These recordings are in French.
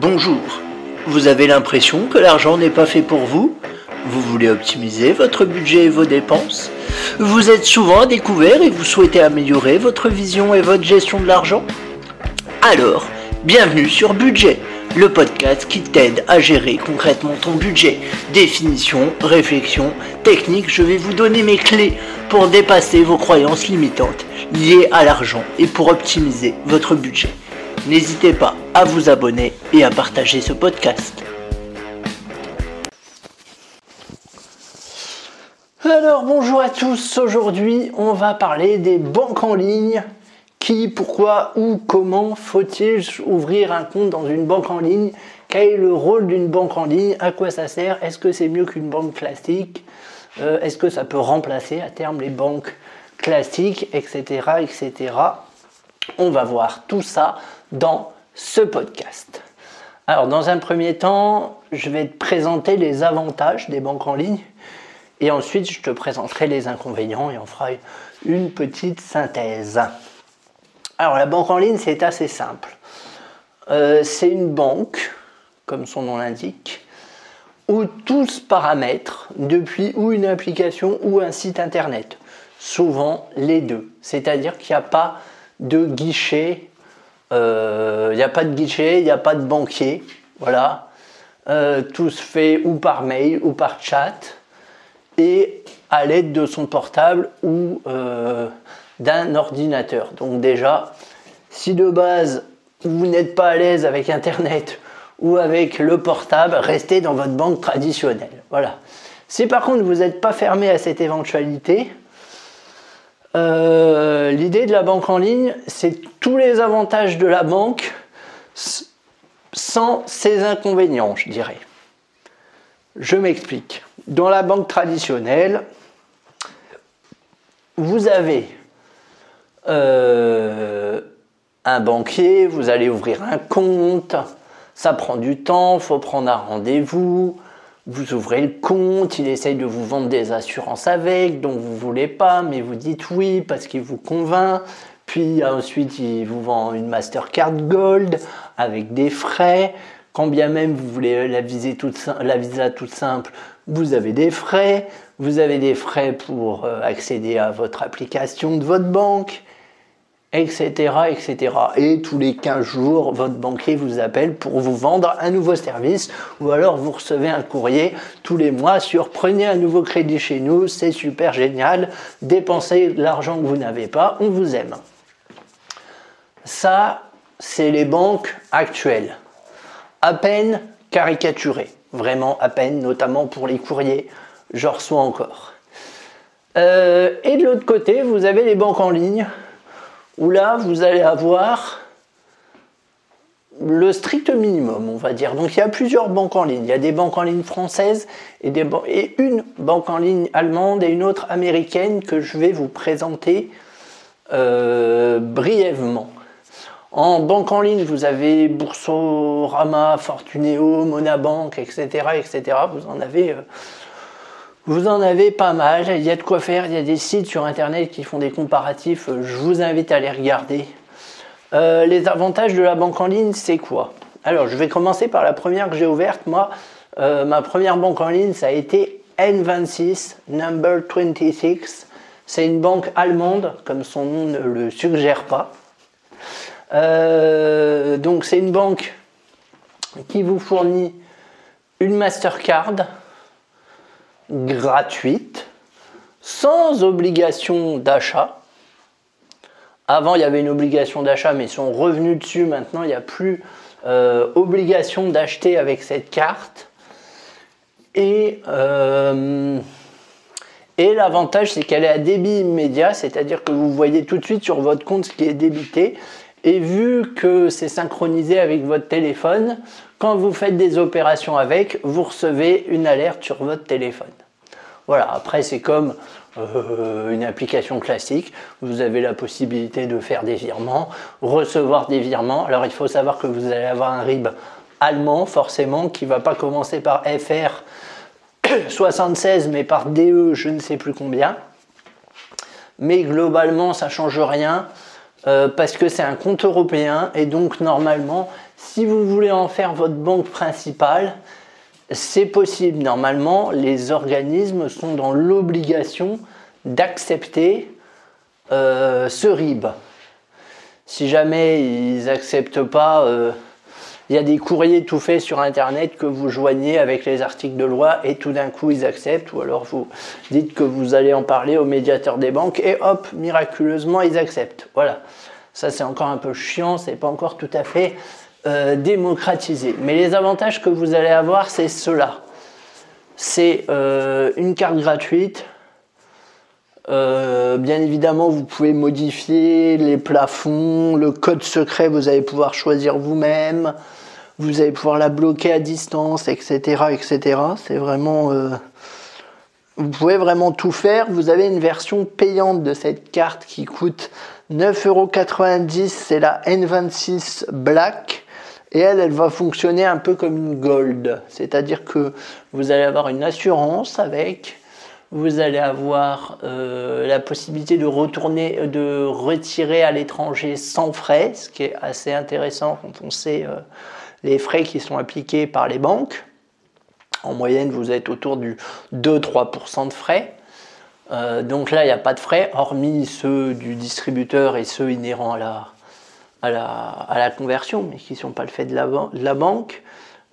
Bonjour. Vous avez l'impression que l'argent n'est pas fait pour vous? Vous voulez optimiser votre budget et vos dépenses? Vous êtes souvent à découvert et vous souhaitez améliorer votre vision et votre gestion de l'argent? Alors, bienvenue sur Budget, le podcast qui t'aide à gérer concrètement ton budget. Définition, réflexion, technique, je vais vous donner mes clés pour dépasser vos croyances limitantes liées à l'argent et pour optimiser votre budget. N'hésitez pas à vous abonner et à partager ce podcast. Alors bonjour à tous, aujourd'hui on va parler des banques en ligne. Qui, pourquoi, où, comment faut-il ouvrir un compte dans une banque en ligne? Quel est le rôle d'une banque en ligne? À quoi ça sert? Est-ce que c'est mieux qu'une banque classique? Euh, Est-ce que ça peut remplacer à terme les banques classiques, etc., etc. On va voir tout ça dans ce podcast. Alors, dans un premier temps, je vais te présenter les avantages des banques en ligne et ensuite je te présenterai les inconvénients et on fera une petite synthèse. Alors, la banque en ligne, c'est assez simple. Euh, c'est une banque, comme son nom l'indique, où tout se paramètre depuis ou une application ou un site internet. Souvent les deux. C'est-à-dire qu'il n'y a pas de guichet il euh, n'y a pas de guichet, il n'y a pas de banquier. Voilà. Euh, tout se fait ou par mail ou par chat et à l'aide de son portable ou euh, d'un ordinateur. Donc déjà, si de base vous n'êtes pas à l'aise avec Internet ou avec le portable, restez dans votre banque traditionnelle. Voilà. Si par contre vous n'êtes pas fermé à cette éventualité, euh, l'idée de la banque en ligne, c'est tous les avantages de la banque sans ses inconvénients, je dirais. Je m'explique. Dans la banque traditionnelle, vous avez euh, un banquier, vous allez ouvrir un compte, ça prend du temps, il faut prendre un rendez-vous, vous ouvrez le compte, il essaye de vous vendre des assurances avec, dont vous voulez pas, mais vous dites oui parce qu'il vous convainc. Puis ensuite, il vous vend une Mastercard Gold avec des frais. Quand bien même vous voulez la, toute, la visa toute simple, vous avez des frais. Vous avez des frais pour euh, accéder à votre application de votre banque etc., etc. Et tous les 15 jours, votre banquier vous appelle pour vous vendre un nouveau service ou alors vous recevez un courrier tous les mois sur prenez un nouveau crédit chez nous, c'est super génial, dépensez l'argent que vous n'avez pas, on vous aime. Ça, c'est les banques actuelles. À peine caricaturées, vraiment à peine, notamment pour les courriers, je reçois encore. Euh, et de l'autre côté, vous avez les banques en ligne où là, vous allez avoir le strict minimum, on va dire. Donc il y a plusieurs banques en ligne. Il y a des banques en ligne françaises et, des et une banque en ligne allemande et une autre américaine que je vais vous présenter euh, brièvement. En banque en ligne, vous avez Boursorama, Fortuneo, Monabank, etc., etc. Vous en avez euh, vous en avez pas mal, il y a de quoi faire, il y a des sites sur internet qui font des comparatifs, je vous invite à les regarder. Euh, les avantages de la banque en ligne, c'est quoi? Alors je vais commencer par la première que j'ai ouverte. Moi, euh, ma première banque en ligne, ça a été N26, Number 26. C'est une banque allemande, comme son nom ne le suggère pas. Euh, donc c'est une banque qui vous fournit une Mastercard, gratuite, sans obligation d'achat. Avant, il y avait une obligation d'achat, mais ils sont revenus dessus. Maintenant, il n'y a plus euh, obligation d'acheter avec cette carte. Et, euh, et l'avantage, c'est qu'elle est à débit immédiat, c'est-à-dire que vous voyez tout de suite sur votre compte ce qui est débité. Et vu que c'est synchronisé avec votre téléphone, quand vous faites des opérations avec, vous recevez une alerte sur votre téléphone. Voilà, après c'est comme euh, une application classique, vous avez la possibilité de faire des virements, recevoir des virements. Alors il faut savoir que vous allez avoir un RIB allemand forcément qui va pas commencer par FR 76 mais par DE je ne sais plus combien. Mais globalement ça change rien. euh, parce que c'est un compte européen et donc normalement, si vous voulez en faire votre banque principale, c'est possible. Normalement, les organismes sont dans l'obligation d'accepter euh, ce RIB. Si jamais ils n'acceptent pas, euh, il y a des courriers tout faits sur Internet que vous joignez avec les articles de loi et tout d'un coup ils acceptent, ou alors vous dites que vous allez en parler au médiateur des banques et hop, miraculeusement ils acceptent. Voilà. Ça c'est encore un peu chiant, c'est pas encore tout à fait euh, démocratisé. Mais les avantages que vous allez avoir, c'est cela. C'est euh, une carte gratuite. Euh, bien évidemment, vous pouvez modifier les plafonds, le code secret, vous allez pouvoir choisir vous-même. Vous allez pouvoir la bloquer à distance, etc., etc. C'est vraiment vous pouvez vraiment tout faire. Vous avez une version payante de cette carte qui coûte 9,90€. C'est la N26 Black. Et elle, elle va fonctionner un peu comme une gold. C'est-à-dire que vous allez avoir une assurance avec. Vous allez avoir euh, la possibilité de retourner, de retirer à l'étranger sans frais, ce qui est assez intéressant quand on sait euh, les frais qui sont appliqués par les banques. En moyenne, vous êtes autour du 2-3% de frais. Euh, donc là, il n'y a pas de frais, hormis ceux du distributeur et ceux inhérents à la, à la, conversion, mais qui ne sont pas le fait de la, banque.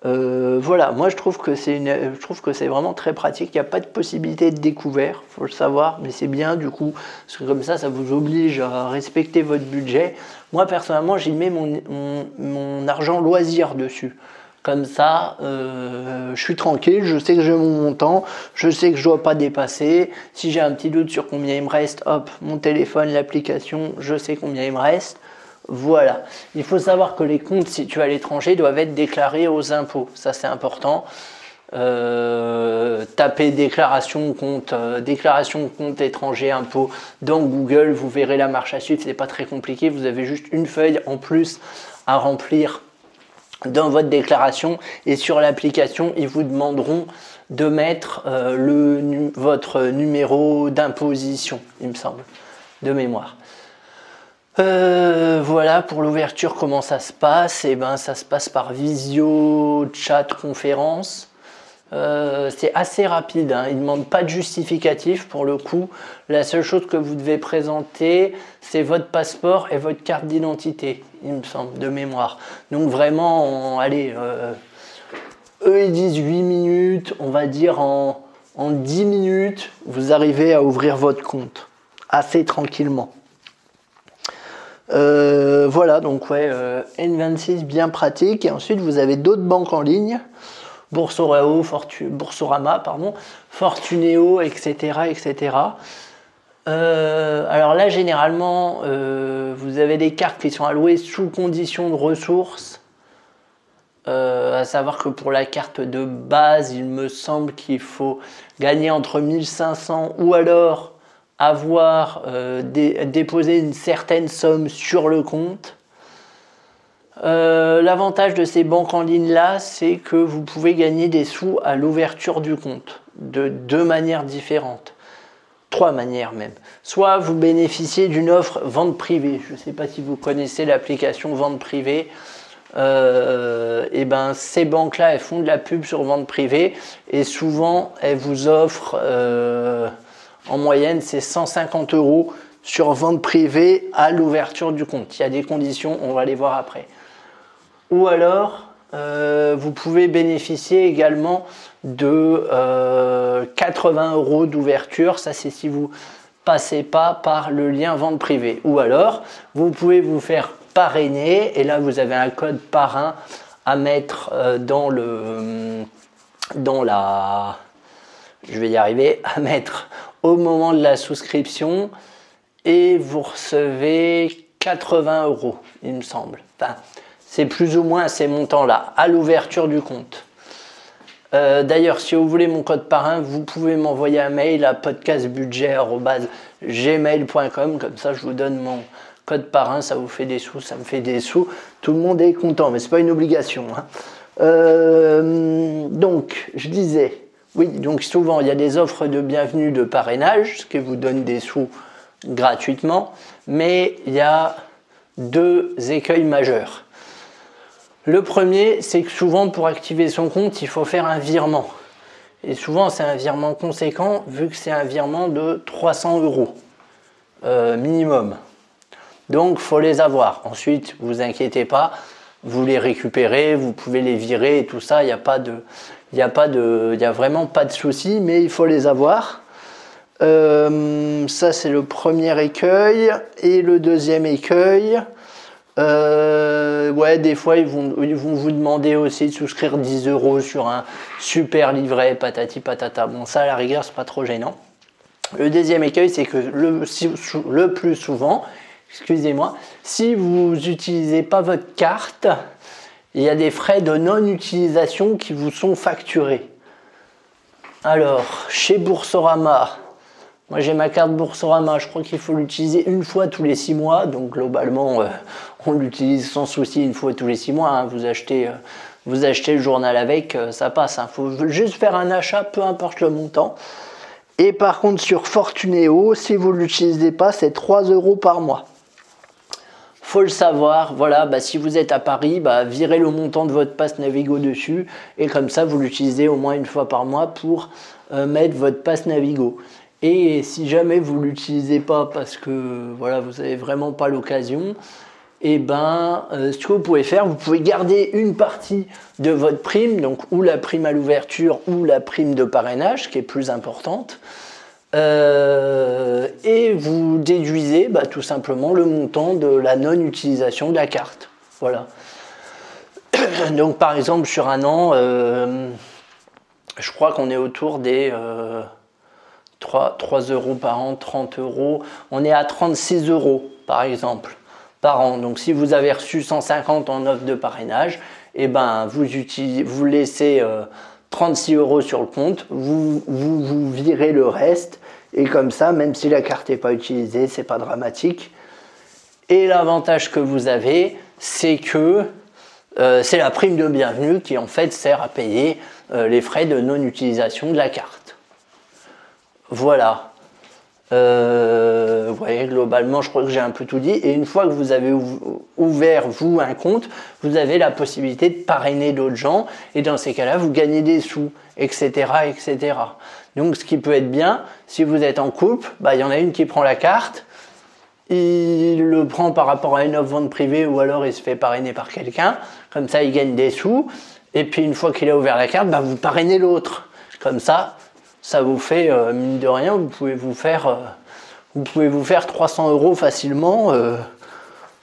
Euh, voilà, moi je trouve que c'est vraiment très pratique. Il n'y a pas de possibilité de découvert, faut le savoir, mais c'est bien du coup, parce que comme ça, ça vous oblige à respecter votre budget. Moi personnellement, j'y mets mon, argent loisir dessus. Comme ça, euh, je suis tranquille, je sais que j'ai mon montant, je sais que je ne dois pas dépasser. Si j'ai un petit doute sur combien il me reste, hop, mon téléphone, l'application, je sais combien il me reste. Voilà. Il faut savoir que les comptes situés à l'étranger doivent être déclarés aux impôts. Ça, c'est important. Euh, tapez déclaration compte, euh, déclaration compte étranger impôt dans Google, vous verrez la marche à suivre. C'est pas très compliqué. Vous avez juste une feuille en plus à remplir dans votre déclaration et sur l'application, ils vous demanderont de mettre euh, votre numéro d'imposition, il me semble, de mémoire. Euh, voilà pour l'ouverture, comment ça se passe? Et eh ben, ça se passe par visio, chat, conférence. Euh, c'est assez rapide, hein. il ne demande pas de justificatif pour le coup. La seule chose que vous devez présenter, c'est votre passeport et votre carte d'identité, il me semble, de mémoire. Donc vraiment, allez, euh, eux ils disent 8 minutes, on va dire en, en 10 minutes, vous arrivez à ouvrir votre compte assez tranquillement. Euh, voilà, donc ouais, N26 bien pratique. Et ensuite, vous avez d'autres banques en ligne. Boursorama, pardon, Fortuneo, etc. etc. Euh, alors là, généralement, euh, vous avez des cartes qui sont allouées sous condition de ressources. Euh, à savoir que pour la carte de base, il me semble qu'il faut gagner entre 1500 ou alors avoir déposé une certaine somme sur le compte. Euh, l'avantage de ces banques en ligne là, c'est que vous pouvez gagner des sous à l'ouverture du compte de deux manières différentes. Trois manières même. Soit vous bénéficiez d'une offre vente privée. Je ne sais pas si vous connaissez l'application vente privée. et euh, eh ben ces banques-là, elles font de la pub sur vente privée et souvent elles vous offrent euh, en moyenne c'est 150 euros sur vente privée à l'ouverture du compte. Il y a des conditions, on va les voir après. Ou alors, euh, vous pouvez bénéficier également de 80 euh, euros d'ouverture. Ça, c'est si vous passez pas par le lien vente privée. Ou alors, vous pouvez vous faire parrainer. Et là, vous avez un code parrain à mettre euh, dans le dans la je vais y arriver à mettre au moment de la souscription et vous recevez 80 euros il me semble enfin, c'est plus ou moins ces montants-là à l'ouverture du compte. Euh, d'ailleurs, si vous voulez mon code parrain, vous pouvez m'envoyer un mail à podcastbudget.gmail.com. Comme ça, je vous donne mon code parrain. Ça vous fait des sous, ça me fait des sous. Tout le monde est content, mais ce n'est pas une obligation. Hein. Euh, donc, je disais, oui, donc souvent, il y a des offres de bienvenue de parrainage, ce qui vous donne des sous gratuitement. Mais il y a deux écueils majeurs. Le premier, c'est que souvent pour activer son compte, il faut faire un virement. Et souvent, c'est un virement conséquent vu que c'est un virement de 300 euros euh, minimum. Donc, faut les avoir. Ensuite, vous inquiétez pas, vous les récupérez, vous pouvez les virer et tout ça. Il n'y a pas de, il a pas de, il a vraiment pas de souci, mais il faut les avoir. Euh, ça, c'est le premier écueil. Et le deuxième écueil, euh, ouais, des fois, ils vont, vous demander aussi de souscrire 10 euros sur un super livret, patati patata. Bon, ça, à la rigueur, c'est pas trop gênant. Le deuxième écueil, c'est que le, le, plus souvent, excusez-moi, si vous n'utilisez pas votre carte, il y a des frais de non-utilisation qui vous sont facturés. Alors, chez Boursorama, moi j'ai ma carte Boursorama, je crois qu'il faut l'utiliser une fois tous les six mois, donc globalement euh, on l'utilise sans souci une fois tous les six mois. Hein. Vous, achetez, euh, vous achetez le journal avec, euh, ça passe. Il hein. faut juste faire un achat, peu importe le montant. Et par contre sur Fortunéo, si vous ne l'utilisez pas, c'est 3 euros par mois. Faut le savoir, voilà, bah, si vous êtes à Paris, bah, virez le montant de votre passe Navigo dessus et comme ça vous l'utilisez au moins une fois par mois pour mettre votre passe Navigo. Et si jamais vous ne l'utilisez pas parce que voilà, vous n'avez vraiment pas l'occasion, et eh ben, euh, ce que vous pouvez faire, vous pouvez garder une partie de votre prime, donc ou la prime à l'ouverture ou la prime de parrainage, qui est plus importante, euh, et vous déduisez bah, tout simplement le montant de la non-utilisation de la carte. Voilà. donc par exemple, sur un an, euh, je crois qu'on est autour des 3, 3 euros par an, 30 euros. On est à 36 euros, par exemple, par an. Donc, si vous avez reçu 150 en offre de parrainage, eh ben, vous, vous laissez 36 euh, euros sur le compte, vous, vous, virez le reste. Et comme ça, même si la carte n'est pas utilisée, c'est pas dramatique. Et l'avantage que vous avez, c'est que euh, c'est la prime de bienvenue qui en fait sert à payer euh, les frais de non-utilisation de la carte. Voilà. Euh, voyez, globalement, je crois que j'ai un peu tout dit. Et une fois que vous avez ouvert, vous, un compte, vous avez la possibilité de parrainer d'autres gens. Et dans ces cas-là, vous gagnez des sous, etc., etc. Donc, ce qui peut être bien, si vous êtes en couple, bah, il y en a une qui prend la carte. Il le prend par rapport à une offre vente privée ou alors il se fait parrainer par quelqu'un. Comme ça, il gagne des sous. Et puis, une fois qu'il a ouvert la carte, bah, vous parrainez l'autre. Comme ça, ça vous fait, euh, mine de rien, vous pouvez vous faire, euh, vous pouvez vous faire 300 euros facilement. Euh,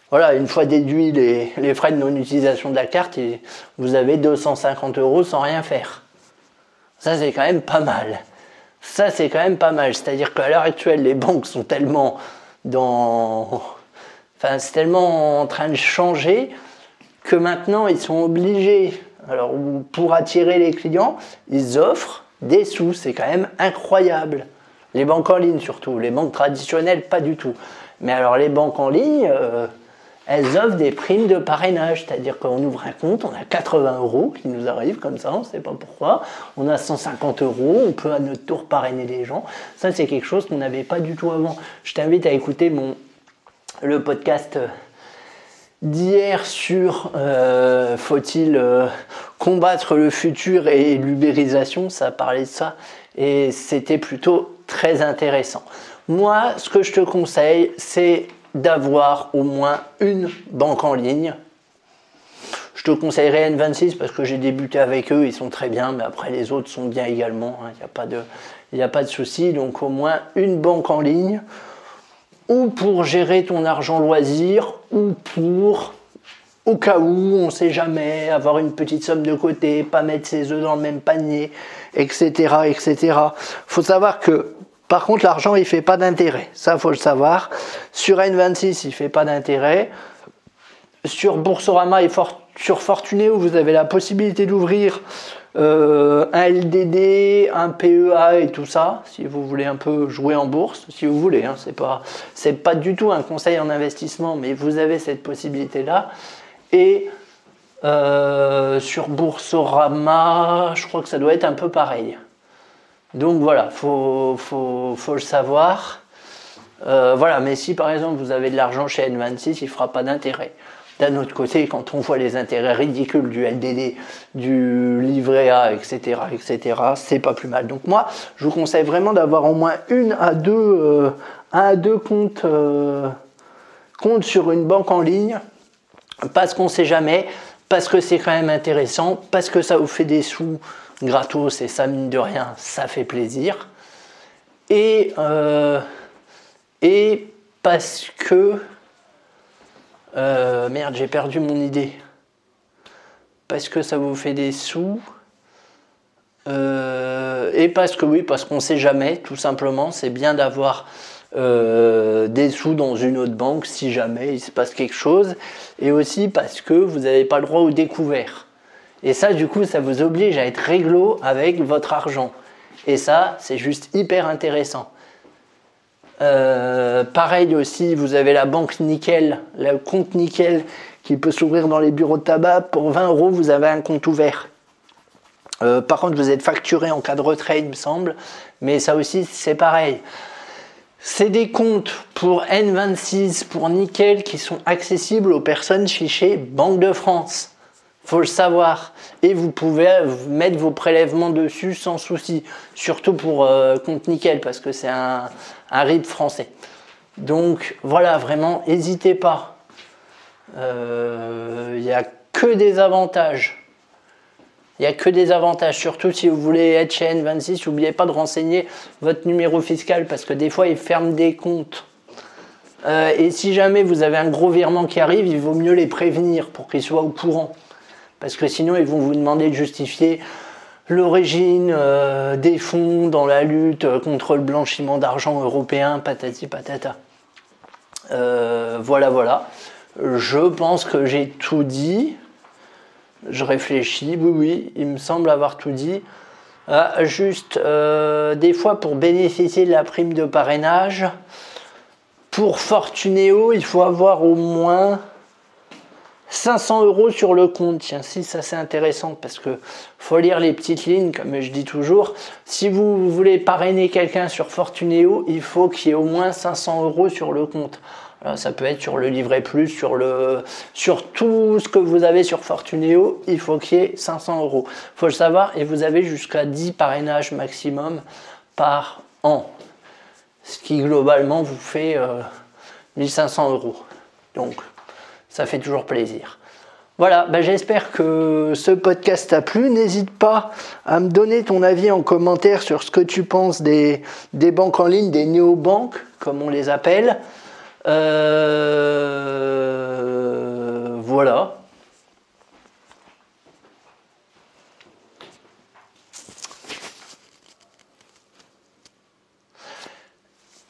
voilà, une fois déduit les, frais de non-utilisation de la carte, vous avez 250 euros sans rien faire. Ça, c'est quand même pas mal. Ça, c'est quand même pas mal. C'est-à-dire qu'à l'heure actuelle, les banques sont tellement dans. Enfin, c'est tellement en train de changer que maintenant, ils sont obligés. Alors, pour attirer les clients, ils offrent des sous, c'est quand même incroyable. Les banques en ligne surtout, les banques traditionnelles pas du tout. Mais alors les banques en ligne, euh, elles offrent des primes de parrainage, c'est-à-dire qu'on ouvre un compte, on a 80 euros qui nous arrivent comme ça, on ne sait pas pourquoi. On a 150 euros, on peut à notre tour parrainer les gens. Ça, c'est quelque chose qu'on n'avait pas du tout avant. Je t'invite à écouter mon, le podcast euh, d'hier sur euh, faut-il euh, combattre le futur et l'ubérisation, ça parlait de ça et c'était plutôt très intéressant. Moi, ce que je te conseille, c'est d'avoir au moins une banque en ligne. Je te conseillerais N26 parce que j'ai débuté avec eux, ils sont très bien, mais après les autres sont bien également, il hein, n'y a pas de, a pas de souci. Donc au moins une banque en ligne ou pour gérer ton argent loisir, ou pour, au cas où, on ne sait jamais, avoir une petite somme de côté, pas mettre ses œufs dans le même panier, etc. etc. faut savoir que, par contre, l'argent, il fait pas d'intérêt. Ça, faut le savoir. Sur N26, il fait pas d'intérêt. Sur Boursorama et sur Fortunéo, vous avez la possibilité d'ouvrir euh, un LDD, un PEA et tout ça, si vous voulez un peu jouer en bourse, si vous voulez, hein, c'est pas, du tout un conseil en investissement, mais vous avez cette possibilité-là. Et euh, sur Boursorama, je crois que ça doit être un peu pareil. Donc voilà, faut, faut, faut le savoir. Euh, voilà, mais si par exemple vous avez de l'argent chez N26, il ne fera pas d'intérêt. D'un autre côté, quand on voit les intérêts ridicules du LDD, du livret A, etc., etc., c'est pas plus mal. Donc moi, je vous conseille vraiment d'avoir au moins une à deux, euh, un à deux comptes, euh, comptes sur une banque en ligne, parce qu'on sait jamais, parce que c'est quand même intéressant, parce que ça vous fait des sous gratos et ça mine de rien, ça fait plaisir. Et, euh, et parce que euh, merde, j'ai perdu mon idée. Parce que ça vous fait des sous. Euh, et parce que oui, parce qu'on ne sait jamais, tout simplement. C'est bien d'avoir euh, des sous dans une autre banque si jamais il se passe quelque chose. Et aussi parce que vous n'avez pas le droit au découvert. Et ça, du coup, ça vous oblige à être réglo avec votre argent. Et ça, c'est juste hyper intéressant. Euh, pareil aussi, vous avez la banque nickel, le compte nickel qui peut s'ouvrir dans les bureaux de tabac. Pour 20 euros, vous avez un compte ouvert. Euh, par contre, vous êtes facturé en cas de retrait, il me semble. Mais ça aussi, c'est pareil. C'est des comptes pour N26, pour Nickel, qui sont accessibles aux personnes fichées Banque de France faut le savoir. Et vous pouvez mettre vos prélèvements dessus sans souci. Surtout pour euh, compte nickel, parce que c'est un, un français. Donc voilà, vraiment, n'hésitez pas. Il euh, n'y a que des avantages. Il n'y a que des avantages, surtout si vous voulez être chez N26, n'oubliez pas de renseigner votre numéro fiscal parce que des fois ils ferment des comptes. Euh, et si jamais vous avez un gros virement qui arrive, il vaut mieux les prévenir pour qu'ils soient au courant parce que sinon ils vont vous demander de justifier l'origine euh, des fonds dans la lutte contre le blanchiment d'argent européen, patati patata. Euh, voilà, voilà. Je pense que j'ai tout dit. Je réfléchis, oui, oui, il me semble avoir tout dit. Ah, juste, euh, des fois, pour bénéficier de la prime de parrainage, pour Fortunéo, il faut avoir au moins 500 euros sur le compte. Tiens, si ça c'est intéressant parce que faut lire les petites lignes, comme je dis toujours. Si vous voulez parrainer quelqu'un sur Fortunéo, il faut qu'il y ait au moins 500 euros sur le compte. ça peut être sur le livret plus, sur, le, sur tout ce que vous avez sur Fortunéo, il faut qu'il y ait 500 euros. faut le savoir et vous avez jusqu'à 10 parrainages maximum par an. Ce qui globalement vous fait 1500 euh, euros. Donc ça fait toujours plaisir. Voilà, bah, j'espère que ce podcast t'a plu. N'hésite pas à me donner ton avis en commentaire sur ce que tu penses des, banques en ligne, des néobanques, comme on les appelle. Euh, voilà.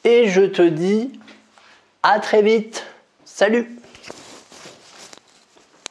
Et je te dis à très vite. Salut